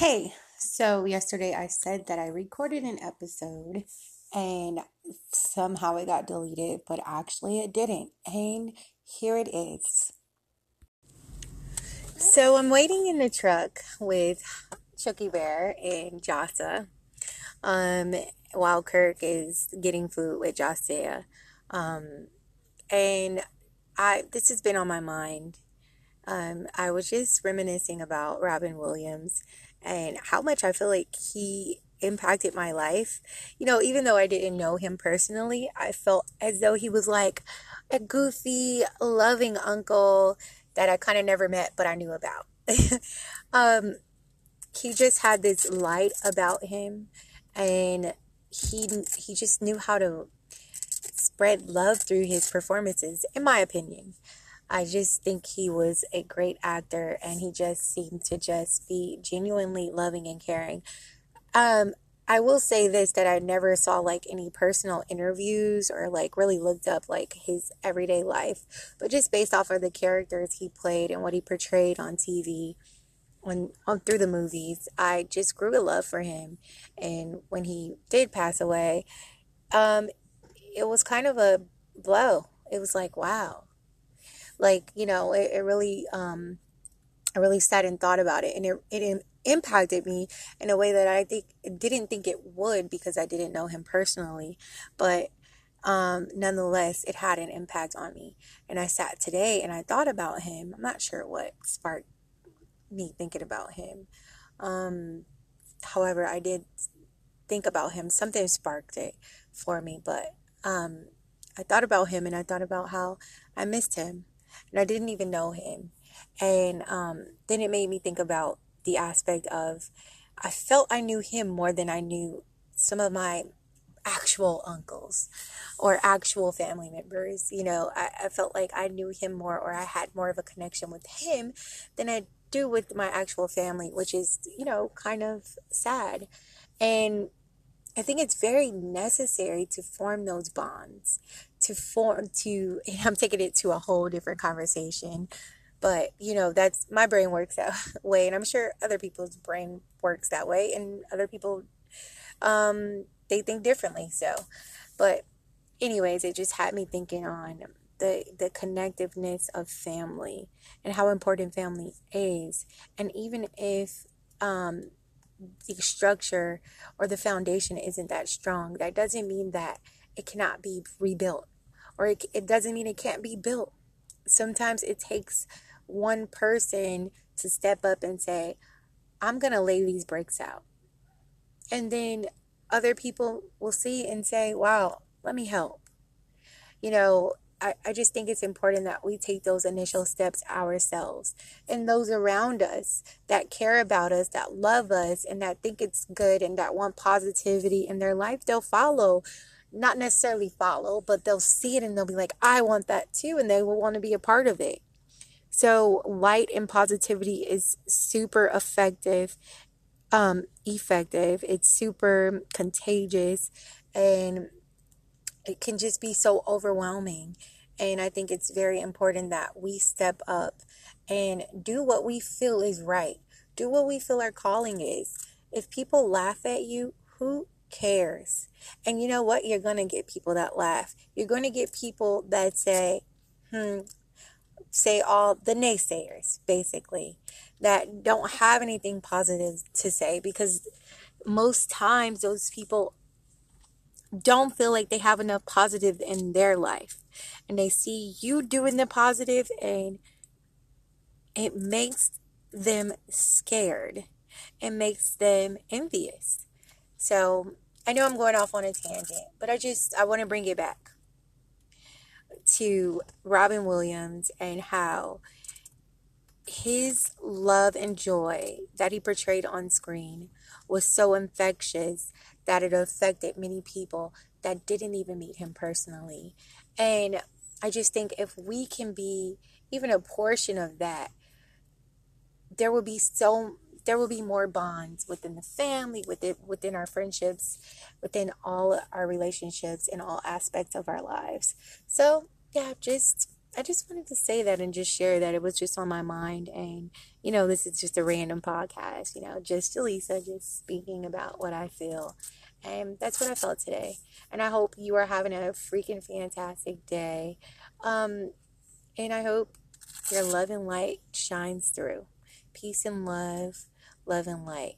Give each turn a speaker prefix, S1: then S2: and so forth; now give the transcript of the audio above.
S1: Hey, so yesterday I said that I recorded an episode and somehow it got deleted, but actually it didn't. And here it is. So I'm waiting in the truck with Chucky Bear and Jasa um, while Kirk is getting food with Josiah. Um, and I this has been on my mind. Um, I was just reminiscing about Robin Williams and how much I feel like he impacted my life. You know, even though I didn't know him personally, I felt as though he was like a goofy, loving uncle that I kind of never met, but I knew about. um, he just had this light about him, and he he just knew how to spread love through his performances, in my opinion. I just think he was a great actor and he just seemed to just be genuinely loving and caring. Um, I will say this that I never saw like any personal interviews or like really looked up like his everyday life, but just based off of the characters he played and what he portrayed on TV when on through the movies, I just grew a love for him. And when he did pass away, um, it was kind of a blow. It was like, wow, like you know it, it really um i really sat and thought about it and it, it impacted me in a way that i think didn't think it would because i didn't know him personally but um nonetheless it had an impact on me and i sat today and i thought about him. I'm not sure what sparked me thinking about him um however i did think about him. Something sparked it for me but um I thought about him and I thought about how I missed him and I didn't even know him. And um, then it made me think about the aspect of I felt I knew him more than I knew some of my actual uncles or actual family members. You know, I, I felt like I knew him more or I had more of a connection with him than I do with my actual family, which is, you know, kind of sad. And I think it's very necessary to form those bonds, to form, to, I'm taking it to a whole different conversation. But, you know, that's my brain works that way. And I'm sure other people's brain works that way. And other people, um, they think differently. So, but, anyways, it just had me thinking on the, the connectiveness of family and how important family is. And even if, um, the structure or the foundation isn't that strong, that doesn't mean that it cannot be rebuilt or it, it doesn't mean it can't be built. Sometimes it takes one person to step up and say, I'm going to lay these bricks out. And then other people will see and say, wow, let me help. You know, I, I just think it's important that we take those initial steps ourselves and those around us that care about us, that love us, and that think it's good and that want positivity in their life, they'll follow. Not necessarily follow, but they'll see it and they'll be like, I want that too, and they will want to be a part of it. So, light and positivity is super effective, um, effective. It's super contagious, and it can just be so overwhelming. And I think it's very important that we step up and do what we feel is right. Do what we feel our calling is. If people laugh at you, who cares? And you know what? You're going to get people that laugh. You're going to get people that say, hmm, say all the naysayers, basically, that don't have anything positive to say because most times those people don't feel like they have enough positive in their life and they see you doing the positive and it makes them scared it makes them envious so i know i'm going off on a tangent but i just i want to bring it back to robin williams and how his love and joy that he portrayed on screen was so infectious that it affected many people that didn't even meet him personally. And I just think if we can be even a portion of that, there will be so there will be more bonds within the family, within within our friendships, within all our relationships in all aspects of our lives. So yeah, just I just wanted to say that and just share that it was just on my mind. And, you know, this is just a random podcast, you know, just Jaleesa just speaking about what I feel. And that's what I felt today. And I hope you are having a freaking fantastic day. Um, and I hope your love and light shines through. Peace and love, love and light.